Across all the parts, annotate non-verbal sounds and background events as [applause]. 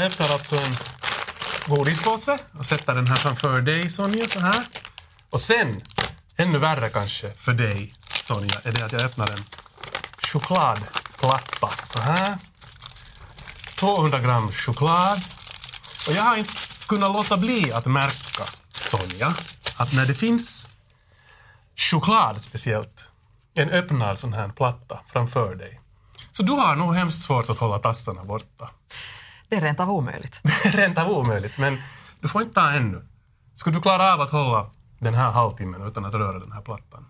Jag öppnar alltså en godispåse och sätter den här framför dig Sonja så här. Och sen, ännu värre kanske för dig Sonja, är det att jag öppnar en chokladplatta så här. 200 gram choklad. Och jag har inte kunnat låta bli att märka, Sonja, att när det finns choklad speciellt, en öppnad sån här platta framför dig, så du har nog hemskt svårt att hålla tassarna borta. Det är rent av omöjligt. [laughs] Rent av omöjligt, men du får inte ta ännu. Skulle du klara av att hålla den här halvtimmen utan att röra den här plattan?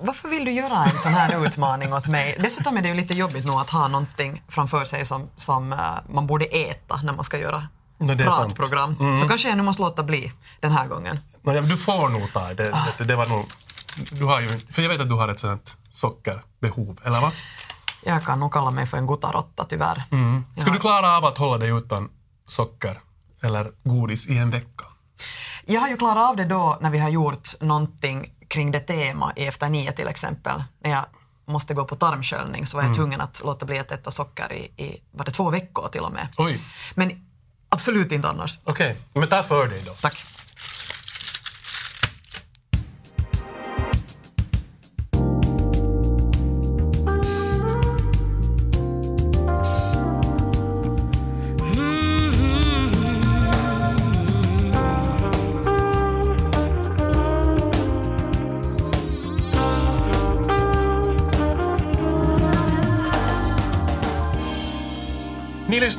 Varför vill du göra en sån här utmaning åt mig? Dessutom är det ju lite jobbigt nog att ha någonting framför sig som, som uh, man borde äta när man ska göra No, pratprogram. Så kanske jag nu måste låta bli den här gången. Nå, ja, du får nog ta det. Det, det var nog, du har ju, för jag vet att du har ett sånt sockerbehov, eller vad? Jag kan nog kalla mig för en gutarotta tyvärr. Ska du klara av att hålla dig utan socker eller godis i en vecka? Jag har ju klarat av det då när vi har gjort någonting kring det tema i Efter nio till exempel. När jag måste gå på tarmsköljning så var jag tvungen att låta bli att äta socker i, i var det två veckor till och med. Oj, Men absolut inte annars. okej. Men ta för dig då. Tack.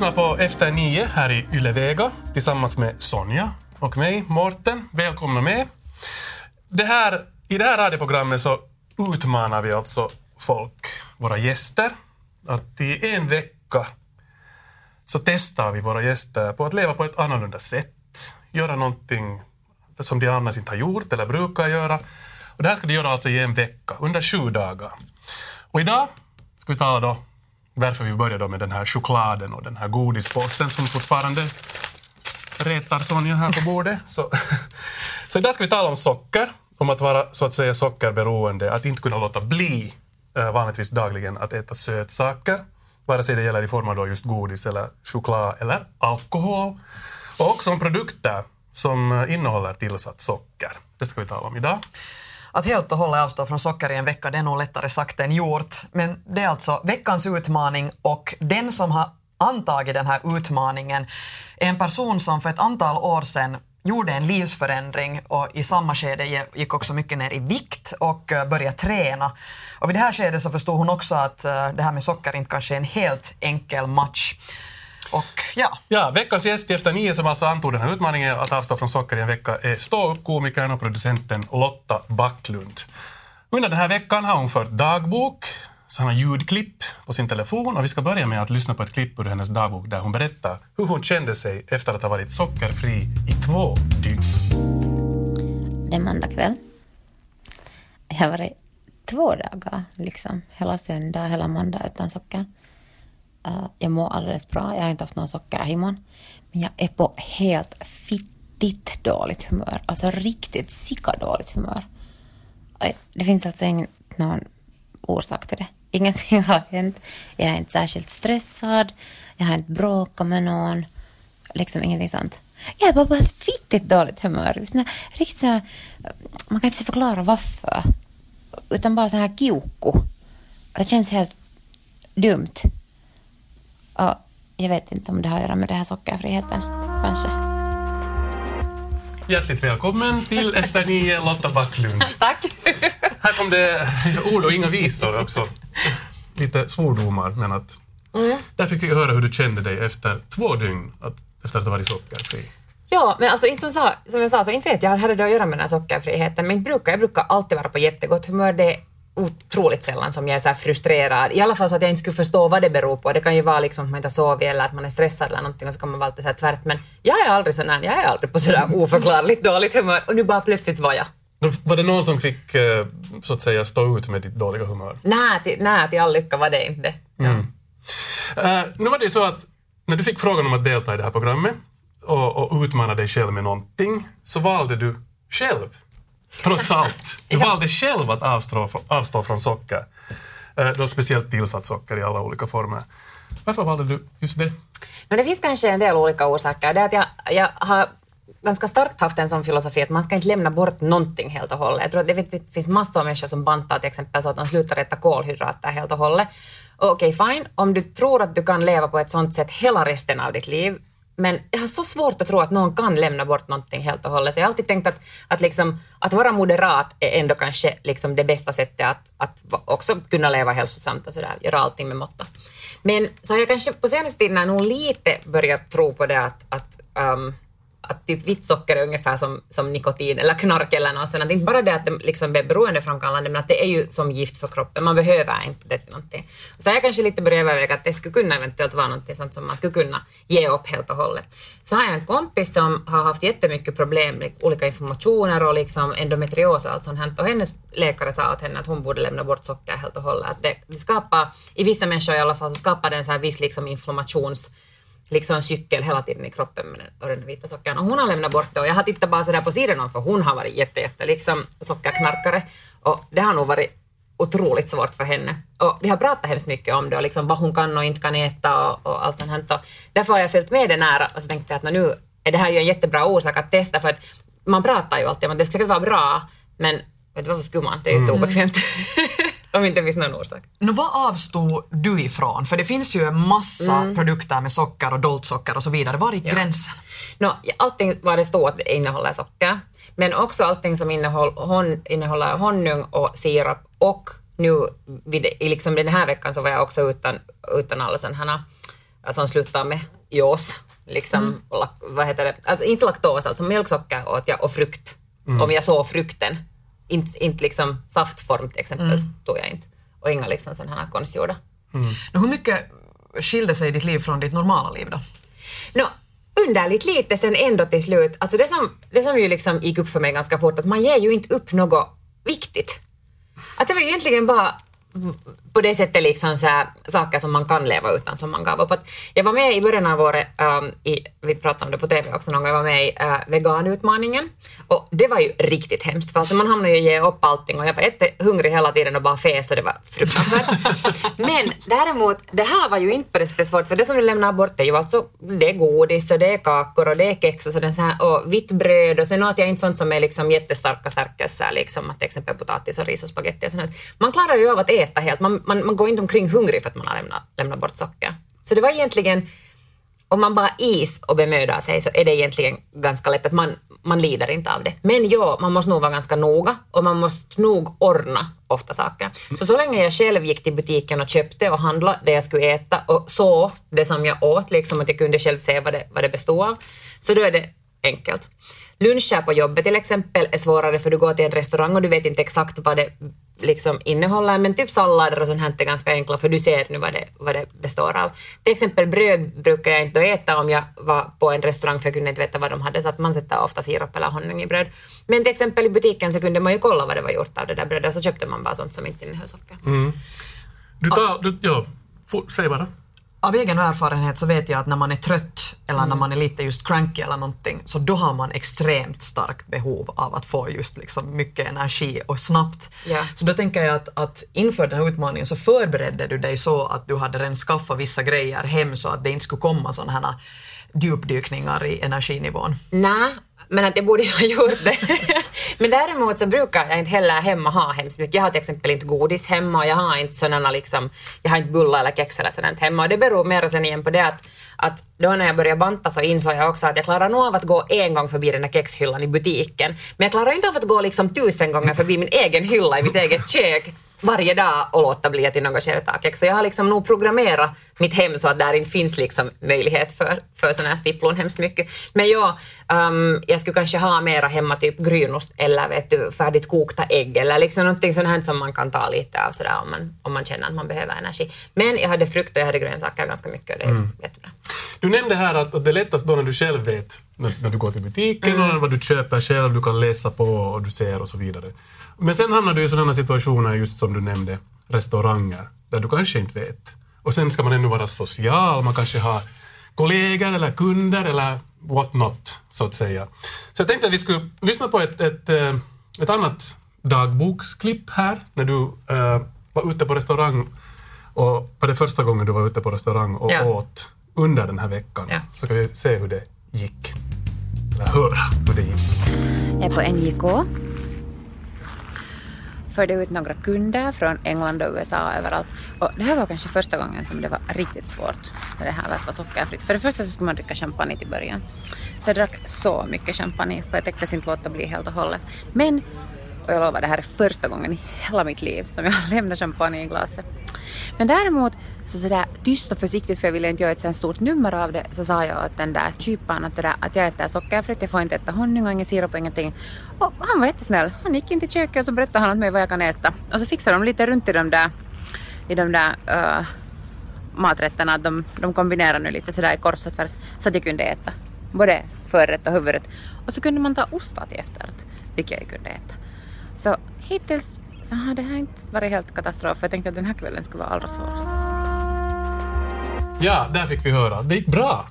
Lyssnar på Efter nio här i Ylevega tillsammans med Sonja och mig, Morten. Välkomna med. Det här, I det här radioprogrammet så utmanar vi alltså folk, våra gäster, att i en vecka så testar vi våra gäster på att leva på ett annorlunda sätt, göra någonting som de annars inte har gjort eller brukar göra. Och det här ska de göra alltså i en vecka, under sju dagar. Och idag ska vi tala då varför vi börjar då med den här chokladen och den här godispåsen som fortfarande retar Sonja här på bordet. [laughs] Så, så idag ska vi tala om socker, om att vara så att säga sockerberoende, att inte kunna låta bli eh, vanligtvis dagligen att äta sötsaker, vare sig det gäller i form av då just godis eller choklad eller alkohol. Och också om produkter som eh, innehåller tillsatt socker. Det ska vi tala om idag. Att helt och hållet avstå från socker i en vecka, det är nog lättare sagt än gjort. Men det är alltså veckans utmaning och den som har antagit den här utmaningen är en person som för ett antal år sedan gjorde en livsförändring och i samma skede gick också mycket ner i vikt och eh, började träna. Och vid det här skedet så förstod hon också att eh, det här med socker inte kanske är en helt enkel match. Och ja, Ja, veckans gäst i Efter nio som alltså antog den här utmaningen att avstå från socker i en vecka är ståuppkomikern och producenten Lotta Backlund. Under den här veckan har hon fört dagbok, så hon har ljudklipp på sin telefon och vi ska börja med att lyssna på ett klipp ur hennes dagbok där hon berättar hur hon kände sig efter att ha varit sockerfri i två dygn. Det är måndag kväll. Jag har varit två dagar, liksom. Hela söndag, hela måndag utan socker. Uh, jag mår alldeles bra. Jag har inte haft någon sockerhimon. Men jag är på helt fittigt dåligt humör. Alltså riktigt sicka dåligt humör. Det finns alltså ingen, någon orsak till det. [laughs] Ingenting har hänt. Jag är inte särskilt stressad. Jag har inte bråkat med någon. Liksom ingenting sånt. Jag är bara på ett fittigt dåligt humör. Såna, riktigt så här, man kan inte förklara varför. Utan bara så här kiukku. Det känns helt dumt. Och jag vet inte om det har att göra med den här sockerfriheten. Kanske. Hjärtligt välkommen till Efter nio, Lotta Backlund. [laughs] tack! Här kom det ord och inga visor också. Lite svordomar, men att... Där fick vi höra hur du kände dig efter två dygn, att, efter att ha varit sockerfri. Ja, men alltså inte som, sa, som jag sa, så inte vet jag hade det att göra med den här sockerfriheten, men brukar, jag brukar alltid vara på jättegott humör. Det otroligt sällan som jag är så frustrerad. I alla fall så att jag inte skulle förstå vad det beror på. Det kan ju vara liksom att man inte har sovit eller att man är stressad eller någonting och så kan man vara alltid så här tvärt. Men jag är aldrig sån här, jag är aldrig på sådär oförklarligt dåligt humör och nu bara plötsligt var jag. Var det någon som fick, eh, så att säga, stå ut med ditt dåliga humör? Nej, till, nej, till all lycka var det inte det. Ja. Eh, nu var det ju så att när du fick frågan om att delta i det här programmet och, och utmana dig själv med någonting, så valde du själv, trots allt. Du valde själv att avstå, avstå från socker. eh, då speciellt tillsatt socker i alla olika former. Varför valde du just det? Men det finns kanske en del olika orsaker. Det är att jag, jag har ganska starkt haft en sån filosofi att man ska inte lämna bort någonting helt och hållet. Jag tror att det finns massor av människor som bantar till exempel så att de slutar äta kolhydrater helt och hållet. Okej, okay, fine. Om du tror att du kan leva på ett sånt sätt hela resten av ditt liv, men jag har så svårt att tro att någon kan lämna bort någonting helt och hållet. Så jag har alltid tänkt att, att, liksom, att vara moderat är ändå kanske liksom det bästa sättet att, att också kunna leva hälsosamt och sådär, göra allting med måtta. Men så har jag kanske på senaste tiden nog lite börjat tro på det att, att um, att typ vitt socker är ungefär som, som nikotin eller knark eller något sånt. Inte bara det att det liksom är beroendeframkallande, men att det är ju som gift för kroppen. Man behöver inte det till någonting. Så jag kanske lite börjat överväga att det skulle kunna eventuellt vara någonting sånt som man skulle kunna ge upp helt och hållet. Så har jag en kompis som har haft jättemycket problem med olika informationer och liksom endometrios och allt sånt här. Och hennes läkare sa åt henne att hon borde lämna bort socker helt och hållet. Att det, det skapar, i vissa människor i alla fall, så skapar det en så här viss liksom inflammations liksom cykel hela tiden i kroppen med den, och den vita sockern. Och hon har lämnat bort det och jag har tittat bara sådär på sidan om för hon har varit jätte, jätte liksom sockerknarkare och det har nog varit otroligt svårt för henne. Och vi har pratat hemskt mycket om det och liksom vad hon kan och inte kan äta och, och allt sånt här. Och därför har jag följt med det nära och så tänkte jag att nu är det här ju en jättebra orsak att testa för att man pratar ju alltid om att det ska vara bra men vet du varför skulle man? Det är ju mm. obekvämt. [laughs] Om inte finns någon orsak. No, vad avstod du ifrån? För det finns ju en massa mm. produkter med socker och dolt socker och så vidare. Var gick ja. gränsen? No, allting vad det står att det innehåller socker, men också allting som innehåll, hon, innehåller honung och sirap och nu vid, liksom den här veckan så var jag också utan, utan alla sådana som slutar med jås. Liksom, mm. vad heter det? Alltså, inte laktos, alltså mjölksocker åt jag och frukt. Mm. Om jag såg frukten inte, inte liksom saftform till exempel, mm. tog jag inte. Och inga liksom sådana här konstgjorda. Mm. hur mycket skilde sig ditt liv från ditt normala liv då? No, underligt lite sen ändå till slut. Alltså det som, det som ju liksom gick upp för mig ganska fort, att man ger ju inte upp något viktigt. Att det var egentligen bara på det sättet liksom så här, saker som man kan leva utan som man gav upp. Att jag var med i början av året, um, i, vi pratade om det på TV också någon gång, jag var med i uh, veganutmaningen och det var ju riktigt hemskt för alltså man hamnade ju ge upp allting och jag var jättehungrig hela tiden och bara fes och det var fruktansvärt. [laughs] Men däremot, det här var ju inte på det sättet svårt för det som du lämnar bort är ju alltså, det är godis och det är kakor och det är kex och, så här, och vitt bröd och sen åt jag inte sånt som är liksom jättestarka stärkelser, liksom att till exempel potatis och ris och spagetti och sånt. Man klarar ju av att äta helt, man, man, man går inte omkring hungrig för att man har lämnat, lämnat bort socker. Så det var egentligen, om man bara is och bemödar sig så är det egentligen ganska lätt att man, man lider inte av det. Men ja, man måste nog vara ganska noga och man måste nog ordna ofta saker. Så så länge jag själv gick till butiken och köpte och handlade det jag skulle äta och såg det som jag åt, liksom att jag kunde själv se vad det, vad det bestod av, så då är det enkelt. Luncher på jobbet till exempel är svårare för du går till en restaurang och du vet inte exakt vad det liksom innehåller, men typ sallader och sånt här är ganska enkla för du ser nu vad det, vad det består av. Till exempel bröd brukar jag inte äta om jag var på en restaurang för jag kunde inte veta vad de hade så att man sätter ofta sirap eller honung i bröd. Men till exempel i butiken så kunde man ju kolla vad det var gjort av det där brödet och så köpte man bara sånt som inte innehöll socker. Mm. Du tar, du, ja, säg bara av egen erfarenhet så vet jag att när man är trött eller mm. när man är lite just cranky eller någonting, så då har man extremt starkt behov av att få just liksom mycket energi och snabbt. Yeah. Så då tänker jag att, att inför den här utmaningen så förberedde du dig så att du hade redan skaffat vissa grejer hem så att det inte skulle komma sådana här djupdykningar i energinivån. Nej, men att jag borde ju ha gjort det. [laughs] men däremot så brukar jag inte heller hemma ha hemskt mycket. Jag har till exempel inte godis hemma och jag har inte sådana liksom, jag har inte bullar eller kex eller sådant hemma och det beror mer sen igen på det att att då när jag började banta så insåg jag också att jag klarar nog av att gå en gång förbi den där kexhyllan i butiken. Men jag klarar inte av att gå liksom tusen gånger förbi min egen hylla i mitt eget kök varje dag och låta bli att i något skede ta kex. Så jag har liksom nog programmerat mitt hem så att där inte finns liksom möjlighet för, för sådana här stipplon hemskt mycket. Men ja, um, jag skulle kanske ha mera hemma typ grynost eller vet du, färdigt kokta ägg eller liksom någonting sånt här som man kan ta lite av sådär om man, om man känner att man behöver energi. Men jag hade frukt och jag hade grönsaker ganska mycket och det är mm. jättebra. Du nämnde här att, att det är lättast då när du själv vet, när, när du går till butiken mm. och vad du köper själv, du kan läsa på och du ser och så vidare. Men sen hamnar du i sådana situationer, just som du nämnde, restauranger, där du kanske inte vet. Och sen ska man ännu vara social, man kanske har kollegor eller kunder eller what not, så att säga. Så jag tänkte att vi skulle lyssna på ett, ett, eh, ett annat dagboksklipp här, när du uh, var ute på restaurang och var det första gången du var ute på restaurang och Ja. åt under den här veckan Ja. så ska vi se hur det gick. Eller höra hur det gick. Jag är på NJK. Förde ut några kunder från England och USA överallt. Och det här var kanske första gången som det var riktigt svårt med det här med att vara sockerfritt. För det första så skulle man dricka champagne till början. Så jag drack så mycket champagne för jag tänkte inte låta bli helt och hållet. Men, och jag lovar det här är första gången i hela mitt liv som jag lämnar champagne i glaset. Men däremot så sådär tyst och försiktigt för jag ville inte göra ett sådant stort nummer av det så sa jag åt den där kyparen att, det där, att jag äter sockerfritt, jag får inte äta honung och ingen sirap och ingenting. Och han var jättesnäll. Han gick in till köket och så berättade han åt mig vad jag kan äta. Och så fixade de lite runt i de där, i de där uh, maträtterna, att de, de kombinerar nu lite sådär i kors och tvärs så att jag kunde äta både förrätt och huvudrätt. Och så kunde man ta ostar till efterrätt, vilket jag kunde äta. Så hittills så har det här inte varit helt katastrof. Jag tänkte att den här kvällen skulle vara allra svårast. Ja, där fick vi höra. Det gick bra.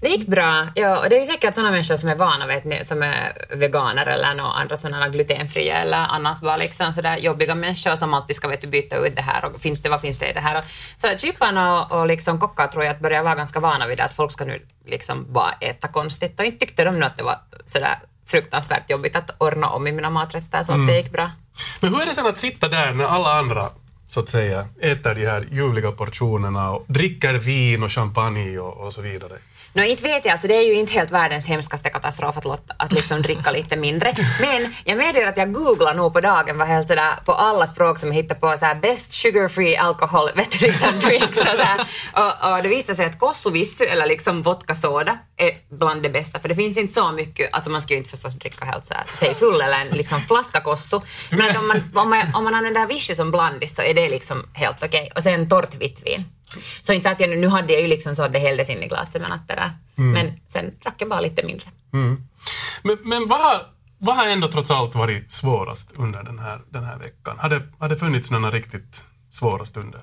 Det gick bra, ja, och det är säkert sådana människor som är vana, vet ni, som är veganer eller några andra sådana glutenfria eller annars bara liksom sådär jobbiga människor som alltid ska vet du, byta ut det här och finns det, vad finns det i det här? Och, så kyparna och, och liksom kockar tror jag att börjar vara ganska vana vid det, att folk ska nu liksom bara äta konstigt och inte tyckte de nu att det var sådär fruktansvärt jobbigt att ordna om i mina maträtter så att det gick bra. Men hur är det sen att sitta där när alla andra så att säga äter de här ljuvliga portionerna och dricker vin och champagne och, och så vidare? No inte vet jag, alltså det är ju inte helt världens hemskaste katastrof att, låta, att liksom dricka lite mindre. Men jag medger att jag googlar nog på dagen var helt sådär, på alla språk som jag hittar på så här, best sugar free alcohol vet du, liksom, drinks och, så här. och, och det visar sig att kossuvissu eller liksom vodka soda är bland det bästa för det finns inte så mycket, alltså man ska ju inte förstås dricka helt så här, säg full eller en liksom flaska kossu. Men att om man, om man, om man använder vissu som blandis så är det liksom helt okej. Okay. Och sen torrt vitt vin. Så inte att jag, nu- hade jag ju liksom så att det hälldes in i glaset men att det där. Men sen drack jag bara lite mindre. Men, men vad, har, vad har ändå trots allt varit svårast under den här, den här veckan? Har det, har det funnits några riktigt svåra stunder?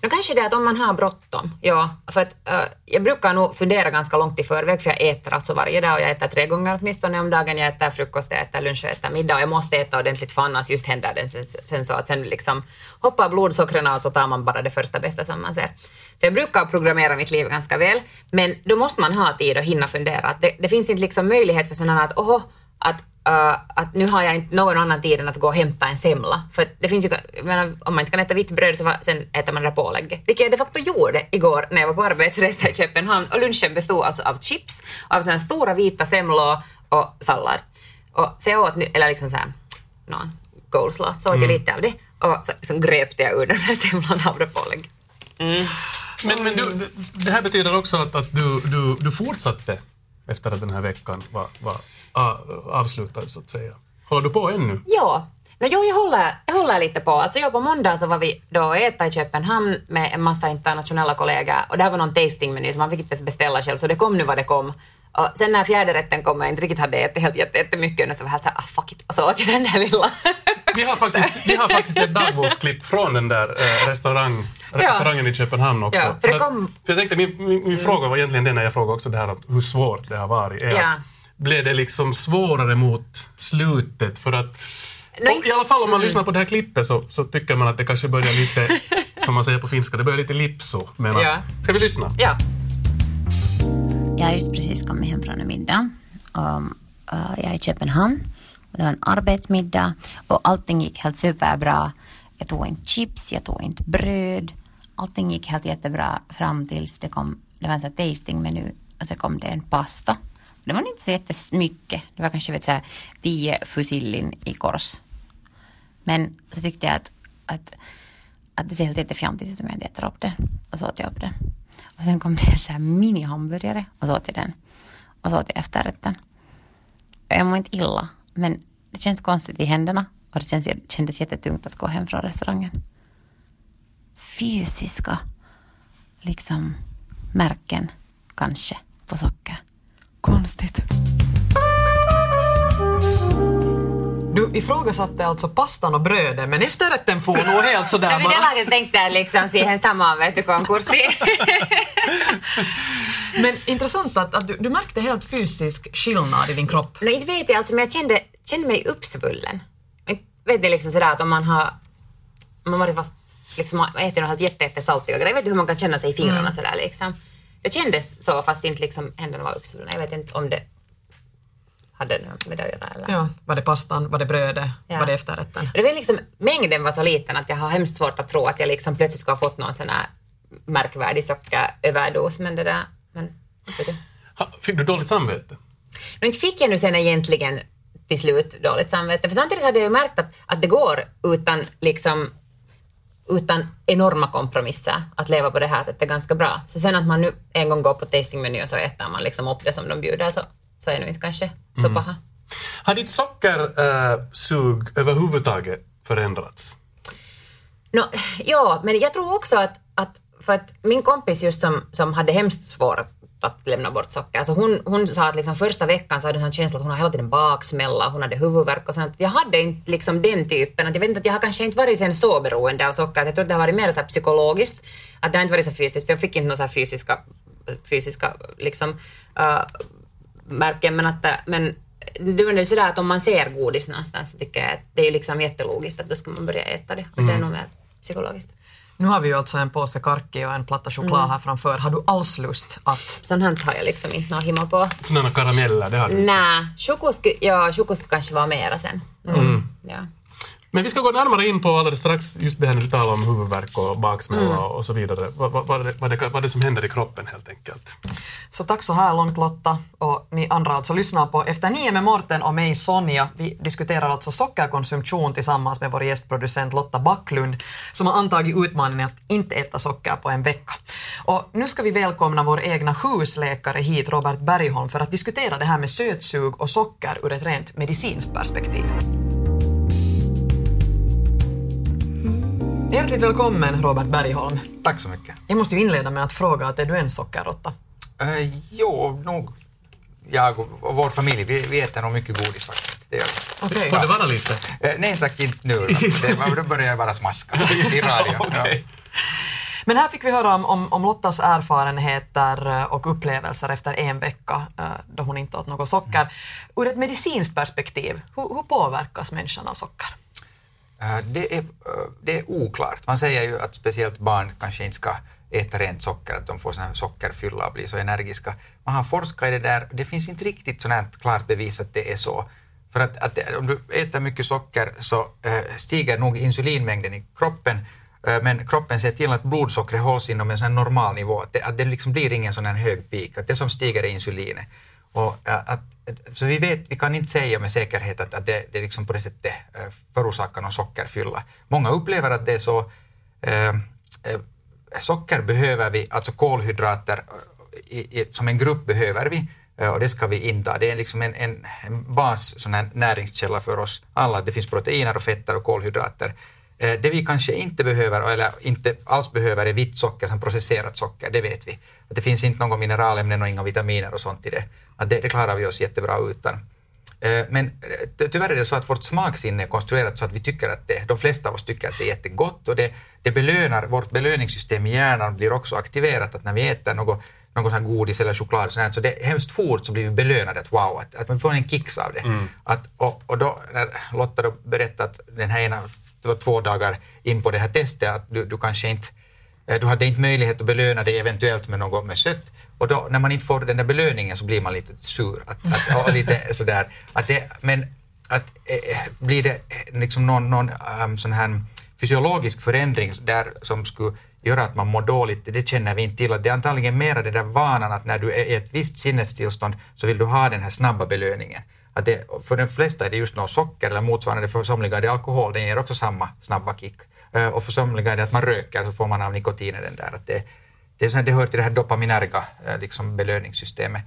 Nu kanske det är att om man har bråttom, ja. För att uh, jag brukar nog fundera ganska långt i förväg för jag äter alltså varje dag och jag äter tre gånger åtminstone om dagen. Jag äter frukost, jag äter lunch och jag äter middag och jag måste äta ordentligt för annars just händer det sen, sen så att sen liksom hoppar blodsockren och så tar man bara det första bästa som man ser. Så jag brukar programmera mitt liv ganska väl men då måste man ha tid att hinna fundera. Det, det finns inte liksom möjlighet för sådana att oho, att, uh, att nu har jag inte någon annan tid än att gå och hämta en semla. För det finns ju, menar, om man inte kan äta vitt bröd så va- sen äter man det där pålägget. Vilket jag de facto gjorde igår när jag var på arbetsresa i Köpenhamn och lunchen bestod alltså av chips, av sådana stora vita semlor och sallad. Och så jag åt, nu- eller liksom såhär, no, coleslaw, så åt jag lite av det och så liksom gröpte jag ur den här [laughs] semlan av det pålägget. Men, men du, det- här betyder också att, att du, du, du fortsatte efter att den här veckan var, var avslutad så att säga. Håller du på ännu? Ja. No, jo, jag håller, jag håller lite på. Alltså, jag på måndag så var vi då och äta i Köpenhamn med en massa internationella kollegor och det här var någon tastingmeny så man fick inte ens beställa själv så det kom nu vad det kom. Och sen när fjärde rätten kom och jag inte riktigt hade ätit helt jätte- jättemycket och så var jag helt såhär, ah fuck it, och så åt jag den där lilla. [laughs] Vi har faktiskt, vi har faktiskt ett dagboksklipp från den där eh, restaurang, restaurangen i Köpenhamn också. Ja, för att- kom- för jag tänkte, min, min, min fråga var egentligen den när jag frågade också det här hur svårt det har varit. Är Ja. att, blev det liksom svårare mot slutet? För att Nej. I alla fall om man lyssnar på det här klippet så, så tycker man att det kanske börjar lite, [laughs] som man säger på finska, det börjar lite lipso. Men att- Ja. Ska vi lyssna? ja. Jag har just precis kommit hem från en middag. Och, eh, jag är i Köpenhamn. Och det var en arbetsmiddag och allting gick helt superbra. Jag tog inte chips, jag tog inte bröd. Allting gick helt jättebra fram tills det kom, det var en sån tastingmeny och så kom det en pasta. Det var inte så jättemycket. Det var kanske vet, så här, tio fusillin i kors. Men så tyckte jag att, att, att det ser helt jättefjantigt ut om jag inte äter upp det. Och så åt jag upp det. Och sen kom det så här mini-hamburgare och så åt jag den. Och så åt jag efterrätten. Jag mår inte illa, men det känns konstigt i händerna. Och det känns, kändes jättetungt att gå hem från restaurangen. Fysiska liksom märken kanske på socker. Konstigt. Du ifrågasatte alltså pastan och brödet, men efterrätten får nog helt sådär Nej, vid det bara. laget tänkte jag liksom siihen samaan vet du, konkurssi. [laughs] Men intressant att, att du, du märkte helt fysisk skillnad i din kropp. No, inte vet jag alltså, men jag kände, kände mig uppsvullen. Men Vet ni liksom sådär att om man har man varit fast, liksom, man äter något helt jätte, grejer. Jag vet inte hur man kan känna sig i fingrarna Mm. sådär liksom. Det kändes så fast inte liksom händerna var uppsvullna. Jag vet inte om det hade något med det att göra eller. Ja, var det pastan, var det brödet, Ja. var det efterrätten? Det var liksom, mängden var så liten att jag har hemskt svårt att tro att jag liksom plötsligt skulle ha fått någon sån här märkvärdig sockeröverdos. Men det där, men vet du. Ha, Fick du dåligt samvete? Men inte fick jag nu sen egentligen till slut dåligt samvete. För samtidigt hade jag ju märkt att, att det går utan liksom utan enorma kompromisser att leva på det här sättet ganska bra. Så sen att man nu en gång går på tastingmeny och så äter man liksom upp det som de bjuder så, så är det nog inte kanske så paha. Har ditt sockersug överhuvudtaget förändrats? No, ja, men jag tror också att, att för att min kompis just som, som hade hemskt svårt att lämna bort socker, alltså hon, hon sa att liksom första veckan så hade hon en känsla att hon hade hela tiden baksmälla, hon hade huvudvärk och sånt. Jag hade inte liksom den typen, att jag vet inte att jag har kanske inte varit sen så beroende av socker, jag tror att det har varit mer så psykologiskt, att det har inte varit så fysiskt, för jag fick inte några så fysiska, fysiska liksom, äh, märken, men att, men det är sådär att om man ser godis någonstans så tycker jag att det är liksom jättelogiskt att då ska man börja äta det. Och det är nog mer psykologiskt. Nu har vi ju alltså en påse karki och en platta choklad Mm. här framför. Har du alls lust att... Sånt här har jag liksom inte någon himma på. Sådana karameller, det har du inte. Nej, choklad skulle, ja, kanske vara mera sen. Mm. Ja. Men vi ska gå närmare in på alldeles strax just det här när du talar om huvudvärk och baksmälla och så vidare. Vad, vad, vad, det, vad, det, vad det som händer i kroppen helt enkelt. Så tack så här långt Lotta och ni andra alltså lyssnar på Efter nio med Morten och mig Sonja. Vi diskuterar alltså sockerkonsumtion tillsammans med vår gästproducent Lotta Backlund som har antagit utmaningen att inte äta socker på en vecka. Och nu ska vi välkomna vår egna husläkare hit, Robert Bergholm, för att diskutera det här med sötsug och socker ur ett rent medicinskt perspektiv. Hjärtligt välkommen Robert Bergholm. Tack så mycket. Jag måste ju inleda med att fråga att är du en sockerråtta? Uh, jo, nog jag och, vår familj, vi, vi äter nog mycket godis faktiskt. Det gör vi. Okej. Får det vara lite? Eh, nej tack, inte nu. Det, då börjar jag bara smaska [laughs] i radio. [laughs] Okej. Men här fick vi höra om, om, om Lottas erfarenheter eh, och upplevelser efter en vecka eh, då hon inte åt något socker. Ur ett medicinskt perspektiv, hur, hur påverkas människan av socker? Eh, det, är, eh, det är oklart. Man säger ju att speciellt barn kanske inte ska äta rent socker, att de får sån här sockerfylla och blir så energiska. Man har forskat i det där, det finns inte riktigt sånt här klart bevis att det är så. För att, att om du äter mycket socker så eh, stiger nog insulinmängden i kroppen men kroppen ser till att blodsockret hålls inom en sån här normal nivå, att det, att det liksom blir ingen sån här hög peak, att det som stiger är insulinet. Och, att, så vi vet, vi kan inte säga med säkerhet att, att det, det liksom på det sättet eh, förorsakar någon sockerfylla. Många upplever att det är så eh, eh socker behöver vi, alltså kolhydrater eh, i, i, som en grupp behöver vi och det ska vi inta. Det är liksom en, en, en bas sån här näringskälla för oss alla. Det finns proteiner och fetter och kolhydrater. Eh, Det vi kanske inte behöver, eller inte alls behöver, är vitt socker som processerat socker, det vet vi. Att det finns inte några mineralämnen och inga vitaminer och sånt i det. Att det, det klarar vi oss jättebra utan. Eh, Men ty- tyvärr är det så att vårt smaksinne är konstruerat så att vi tycker att det, de flesta av oss tycker att det är jättegott och det, det belönar, vårt belöningssystem i hjärnan blir också aktiverat att när vi äter något, något sånt här godis eller choklad sånt här, så det hemskt fort så blir vi belönade att wow, att, att man får en kicks av det. Att, och, och då när Lotta då berättade att den här ena, två dagar in på det här testet, att du, du kanske inte Eh, Du hade inte möjlighet att belöna dig eventuellt med något med sött. Och då, när man inte får den där belöningen så blir man lite sur. Att, att, och [laughs] lite sådär. Att det, men att, eh, blir det liksom någon, någon um, sån här fysiologisk förändring där som skulle göra att man mår dåligt, det känner vi inte till. Att det är antagligen mera den där vanan att när du är i ett visst sinnestillstånd så vill du ha den här snabba belöningen. Att det, för de flesta är det just något socker eller motsvarande, för somliga är det alkohol, den ger också samma snabba kick. Eh, och för somliga är det att man röker så får man av nikotinet den där. Att det, det, är så här, det hör till det här dopaminerga eh, liksom belöningssystemet.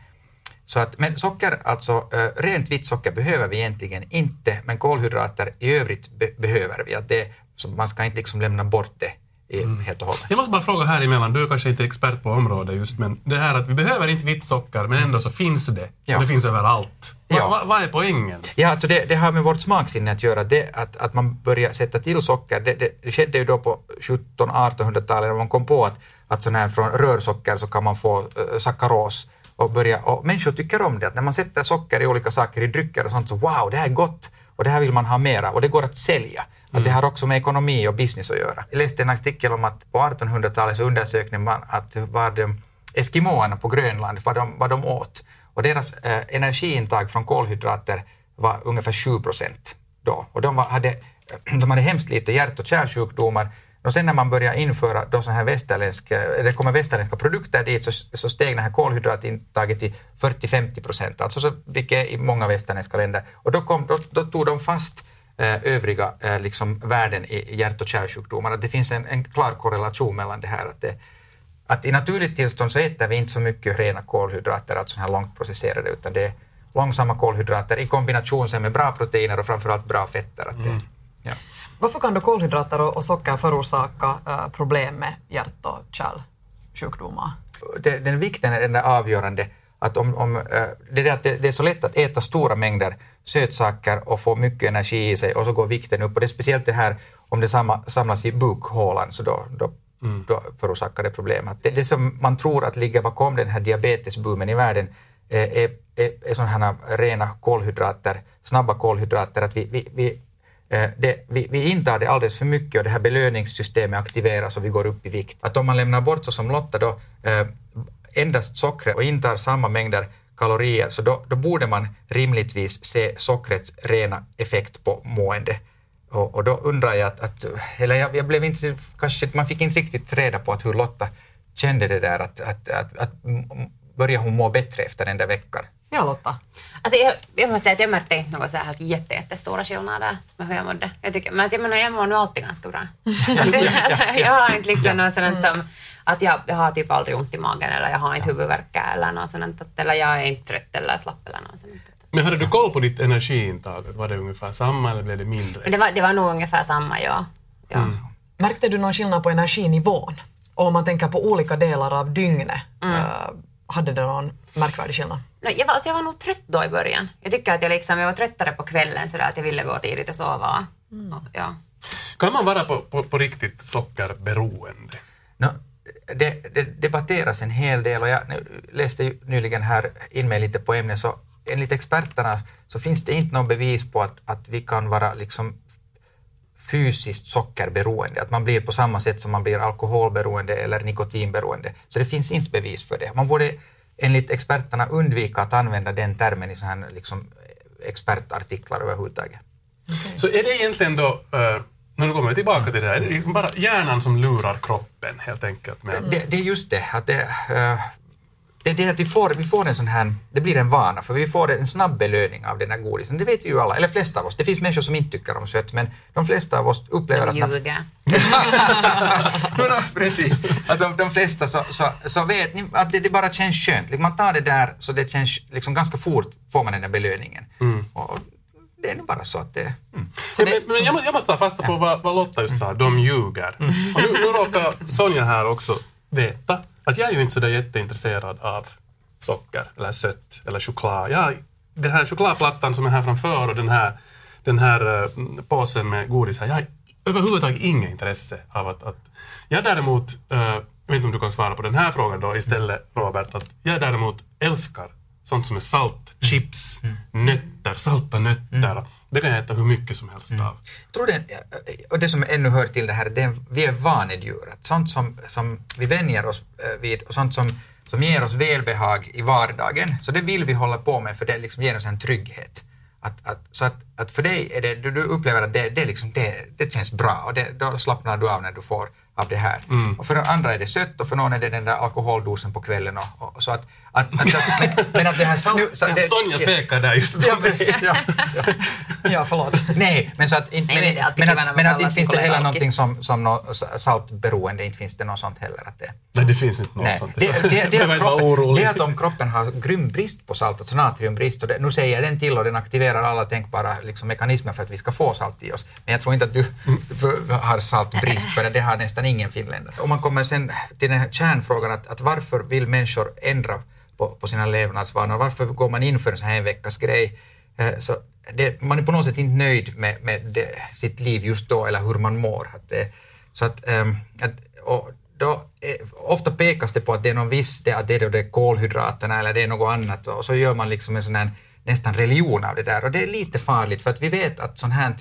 Så att, men socker, alltså eh, rent vitt socker behöver vi egentligen inte, men kolhydrater i övrigt be, behöver vi. Att det, så man ska inte liksom lämna bort det i, helt och hållet. Jag måste bara fråga här emellan, du är kanske inte expert på området just, men det här att vi behöver inte vitt socker, men ändå så finns det. Ja. Det finns överallt. Va, Ja. va, vad är poängen? Ja, alltså det, det har med vårt smaksinne att göra. Det, att, att man börjar sätta till socker, det, det, det skedde ju då på 1700-1800-talet när man kom på att, att sån här från rörsocker så kan man få uh, sackaros. Och, börja, och människor tycker om det, att när man sätter socker i olika saker, i drycker och sånt, så wow, det här är gott och det här vill man ha mera och det går att sälja. Att det har också med ekonomi och business att göra. Jag läste en artikel om att på 1800-talet så undersökte man att vad de eskimoerna på Grönland, vad de, vad de åt. Och deras eh, energiintag från kolhydrater var ungefär 7 procent då. Och de, var, hade, [clears throat] de hade hemskt lite hjärt och kärlsjukdomar. Och sen när man började införa då här västerländska, det kommer västerländska produkter dit så, så steg det här kolhydratintaget till 40-50 procent, alltså så, vilket är i många västerländska länder. Och då, kom, då, då tog de fast eh, övriga eh, liksom värden i hjärt och kärlsjukdomar. Att det finns en, en klar korrelation mellan det här. Att, det, att i naturligt tillstånd så äter vi inte så mycket rena kolhydrater, alltså här långt processerade, utan det är långsamma kolhydrater i kombination med bra proteiner och framförallt bra fetter. Att det, mm. ja. Varför kan då kolhydrater och socker förorsaka äh, problem med hjärt och kärlsjukdomar? Den vikten är den avgörande. Att om, om, äh, det, är att det, det, är så lätt att äta stora mängder sötsaker och få mycket energi i sig och så går vikten upp. Och det är speciellt det här om det samlas i bukhålan så då, då, mm. då förorsakar det problem. Att det, det som man tror att ligger bakom den här diabetesboomen i världen är, är, är, är sådana här rena kolhydrater, snabba kolhydrater, att vi, vi, vi Eh, det, vi, vi intar det alldeles för mycket och det här belöningssystemet aktiveras och vi går upp i vikt. Att om man lämnar bort så som Lotta då eh, endast sockret och intar samma mängder kalorier så då, då, borde man rimligtvis se sockrets rena effekt på mående. Och, och då undrar jag att, att eller jag, jag, blev inte, kanske, man fick inte riktigt reda på att hur Lotta kände det där att, att, att, att börja hon må bättre efter den där veckan. Ja, Lotta. Alltså jag, jag måste säga att jag märkte inte några så här jätte, jättestora skillnader med hur jag mådde. Jag, tycker, men jag, menar, jag mår nu alltid ganska bra. [laughs] jag har inte liksom något sådant som att jag, jag har typ aldrig ont i magen eller jag har inte huvudvärk eller något sånt. Eller jag är inte trött eller slapp eller något sånt. Men hade du koll på ditt energiintag? Var det ungefär samma eller blev det mindre? Det var, det var nog ungefär samma, ja. ja. Mm. Märkte du någon skillnad på energinivån? Och om man tänker på olika delar av dygnet, mm. uh, hade det någon märkvärdig skillnad? jag, var, alltså jag var nog trött då i början. Jag tycker att jag, liksom, jag var tröttare på kvällen sådär att jag ville gå tidigt och sova. Mm. Ja. Kan man vara på, på, på riktigt sockerberoende? No, det, det, debatteras en hel del och jag läste nyligen här in mig lite på ämnet så enligt experterna så finns det inte något bevis på att, att vi kan vara liksom fysiskt sockerberoende, att man blir på samma sätt som man blir alkoholberoende eller nikotinberoende. Så det finns inte bevis för det. Man borde enligt experterna undvika att använda den termen i så här liksom, expertartiklar överhuvudtaget. Okay. Så är det egentligen då, uh, nu kommer vi tillbaka till det här, är det liksom bara hjärnan som lurar kroppen helt enkelt? Med... Det, det, är just det, att det, uh, det, det är att vi får, vi får en sån här, det blir en vana, för vi får en snabb belöning av den här godisen. Det vet vi ju alla, eller flesta av oss. Det finns människor som inte tycker om sött, men de flesta av oss upplever de att... De ljuger. [laughs] no, precis. Att de, de flesta så, så, så vet ni att det, det, bara känns skönt. Liksom man tar det där så det känns liksom ganska fort får man den där belöningen. Mm. Och, är nog bara så att det... Mm. Så det men, men jag, måste, jag måste ta fasta på vad, vad Lotta just sa, de ljuger. Mm. Och nu, nu råkar Sonja här också veta att jag är ju inte så där jätteintresserad av socker eller sött eller choklad. Jag, den här chokladplattan som är här framför och den här, den här uh, påsen med godis här, jag har överhuvudtaget inget intresse av att... att jag däremot, uh, jag vet inte om du kan svara på den här frågan då istället Robert, att jag däremot älskar sånt som är salt, chips, mm. nötter, salta nötter. Mm. Det kan jag äta hur mycket som helst mm. av. Jag tror det, och det som ännu hör till det här, det är, vi är vanedjur. Sånt som, som vi vänjer oss eh, vid och sånt som, som ger oss välbehag i vardagen, så det vill vi hålla på med för det liksom ger oss en trygghet. Att, att, så att, att för dig är det, du, upplever att det, det, liksom, det, det känns bra och det, då slappnar du av när du får av det här. Mm. Och för andra är det sött och för någon är det den där alkoholdosen på kvällen. Och, och så att, att, att, men, men, att det här salt... Så, det, Sonja pekar där just på mig. Ja, ja, ja, förlåt. Nej, men så att, in, men, men, men, att, men att inte finns det heller någonting som, som no, saltberoende, inte finns det något sånt heller. Att det, Nej, det finns inte något nej. sånt. Det, det, det, [laughs] det, att kroppen, det är att om kroppen har grym brist på salt, alltså natriumbrist, och det, nu säger den till och den aktiverar alla tänkbara liksom, mekanismer för att vi ska få salt i oss. Men jag tror inte att du har saltbrist, för det har nästan ingen finländare. Om man kommer sen till den här kärnfrågan att, att varför vill människor ändra på, på sina levnadsvanor. Varför går man in för en sån här en veckas grej? Eh, så det, man är på något sätt inte nöjd med, med det, sitt liv just då eller hur man mår. Att det, så att, ehm, att och då, eh, ofta pekas det på att det är någon viss, det, att det är, det är kolhydraterna eller det är något annat och så gör man liksom en sån här nästan religion av det där och det är lite farligt för att vi vet att sånt här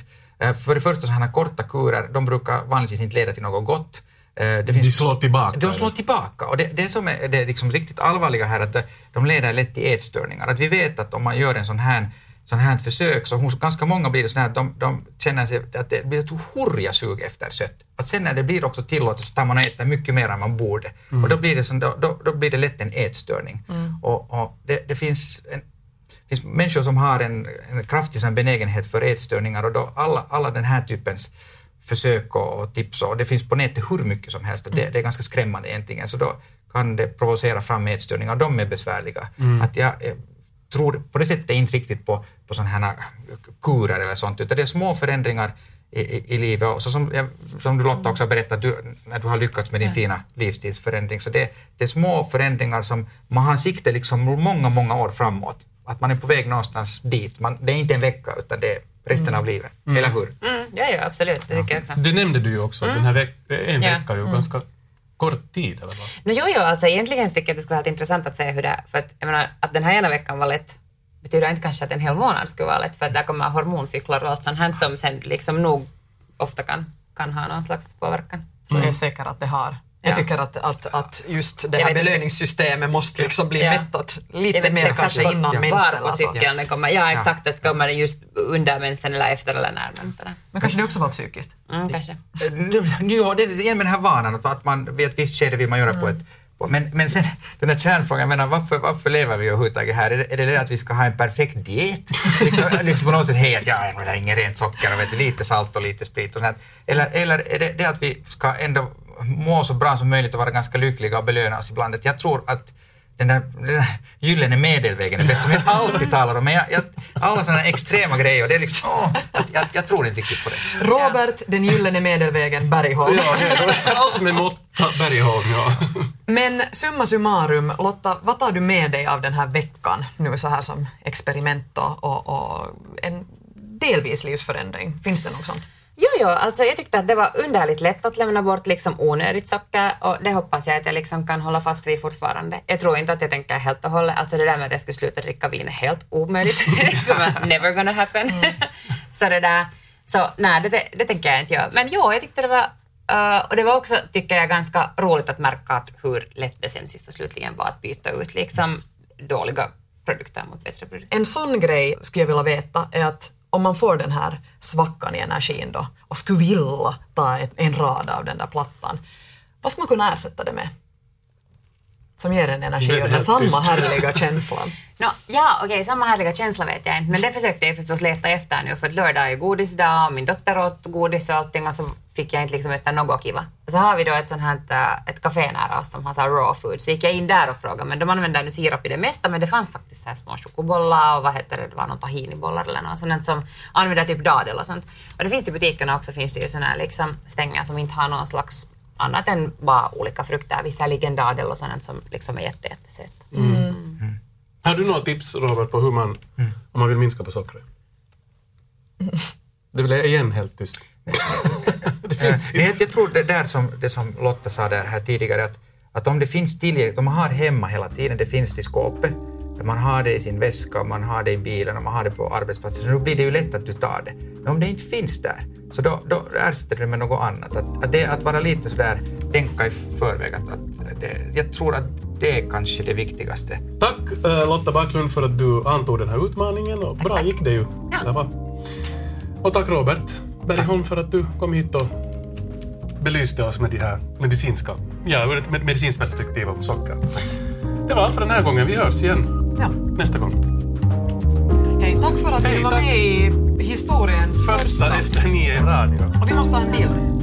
För det första, sådana här korta kurer, de brukar vanligtvis inte leda till något gott. Eh, Det De slår tillbaka, De slår tillbaka. Och det, det som är det är liksom riktigt allvarliga här, att det- de leder lätt till ätstörningar. Att vi vet att om man gör en sån här sån här försök så hos ganska många blir det så här att de, de känner sig att det blir ett hurja sug efter sött. Att sen när det blir också tillåtet så tar man och äter mycket mer än man borde. Och då blir det, som, då, då, då blir det lätt en ätstörning. Och, och det, det finns en, det finns människor som har en, en kraftig sån benägenhet för ätstörningar och då alla, alla den här typens försök och, tips och det finns på nätet hur mycket som helst. Det, det är ganska skrämmande egentligen så då kan det provocera fram ätstörningar de är besvärliga. Att jag, eh, tror på det sättet inte riktigt på, på sådana här kurer eller sånt utan det är små förändringar i, i, i livet och så som, jag, som du Lotta också berättade du, när du har lyckats med din fina livsstilsförändring så det, det är små förändringar som man har sikte liksom många, många år framåt. Att man är på väg någonstans dit. Man, det är inte en vecka utan det är resten av livet. Eller hur? Mm, ja, ja, absolut. Det tycker jag också. Det nämnde du ju också, den här veck en Ja. vecka är ju ganska kort tid. Eller vad? No, jo, jo, alltså egentligen tycker jag att det skulle vara intressant att se hur det är. För att, jag menar, att den här ena veckan var lätt betyder inte kanske att en hel månad skulle vara lätt, för att där kommer hormoncyklar och allt sånt här som sen liksom nog ofta kan, kan ha någon slags påverkan. Jag är säker att det har. Jag Ja. tycker att, att, att just det Jag här belöningssystemet måste liksom bli Ja. mättat Jag lite vet mer kanske exakt innan Ja. mensen. Var på Alltså. cykeln den kommer. Ja, exakt. Att kommer den just under mensen eller efter eller när. Men, kanske det också var psykiskt. mm, kanske. Eh, nu- det är igen med den här vanan att- man vid ett visst skede vill man göra på ett på- men, men sen den här kärnfrågan, jag menar, varför, varför lever vi överhuvudtaget här? Är det, är det det att vi ska ha en perfekt diet? [laughs] liksom, liksom på något sätt, hej, att ja, men det är inget rent socker och vet lite salt och lite sprit och sånt. Eller, eller är det det att vi ska ändå må så bra som möjligt och vara ganska lyckliga och belöna oss ibland? Att Jag tror att den där, den där gyllene medelvägen är bäst, som jag alltid talar om. Men jag, jag, alla sådana extrema grejer, det är liksom, åh, jag, jag tror inte riktigt på det. Robert, den gyllene medelvägen, Bergholm. Allt med måtta, Bergholm, ja. Men summa summarum, Lotta, vad tar du med dig av den här veckan nu så här som experiment och, och, och en delvis livsförändring? Finns det något sånt? Jo, jo, alltså jag tyckte att det var underligt lätt att lämna bort liksom onödigt socker och det hoppas jag att jag liksom kan hålla fast vid fortfarande. Jag tror inte att jag tänker helt och hållet, alltså det där med att jag skulle sluta dricka vin är helt omöjligt. [laughs] [laughs] Never gonna happen. [laughs] så det där, så nej, det, det tänker jag inte göra. Men jo, jag tyckte det var Uh, och det var också, tycker jag, ganska roligt att märka att hur lätt det sen sist och slutligen var att byta ut liksom dåliga produkter mot bättre produkter. En sån grej skulle jag vilja veta är att om man får den här svackan i energin då och skulle vilja ta ett, en rad av den där plattan, vad ska man kunna ersätta det med? Som ger en energi och den samma tyst? härliga känslan. [laughs] Nå, ja, okej, samma härliga känsla vet jag inte, men det försökte jag förstås leta efter nu för att lördag är godisdag och min dotter åt godis och allting och så fick jag inte liksom äta något kiva. Och så har vi då ett sånt här äh, ett café nära oss som har så här raw food, så gick jag in där och frågade, men de använder nu sirap i det mesta, men det fanns faktiskt så här små chokobollar och vad heter det, det var någon tahinibollar eller något sånt som använder typ dadel och sånt. Och det finns i butikerna också, finns det ju såna här liksom stänger som inte har någon slags annat än bara olika frukter, visserligen dadel och sånt som liksom är jätte, jättesött. Har du några tips, Robert, på hur man, om man vill minska på sockret? Det blev igen helt tyst. [laughs] det finns jag, jag tror det där som, det som Lotta sa där här tidigare, att, att om det finns tillgängligt, om man har hemma hela tiden, det finns i skåpet, man har det i sin väska, och man har det i bilen och man har det på arbetsplatsen, så då blir det ju lätt att du tar det. Men om det inte finns där, så då, då ersätter du det med något annat. Att, att, det, att vara lite sådär, tänka i förväg, att, att det, jag tror att det är kanske det viktigaste. Tack eh, Lotta Backlund för att du antog den här utmaningen och bra tack. gick det ju. Ja. Det. Och tack Robert Bergholm för att du kom hit och belyste oss med de här medicinska, ja, ur ett med- medicinskt perspektiv på socker. Det var allt för den här gången. Vi hörs igen Ja. nästa gång. Hej, tack för att du var tack. med i historiens Första första. efter nio i radio. Och vi måste ha en bild.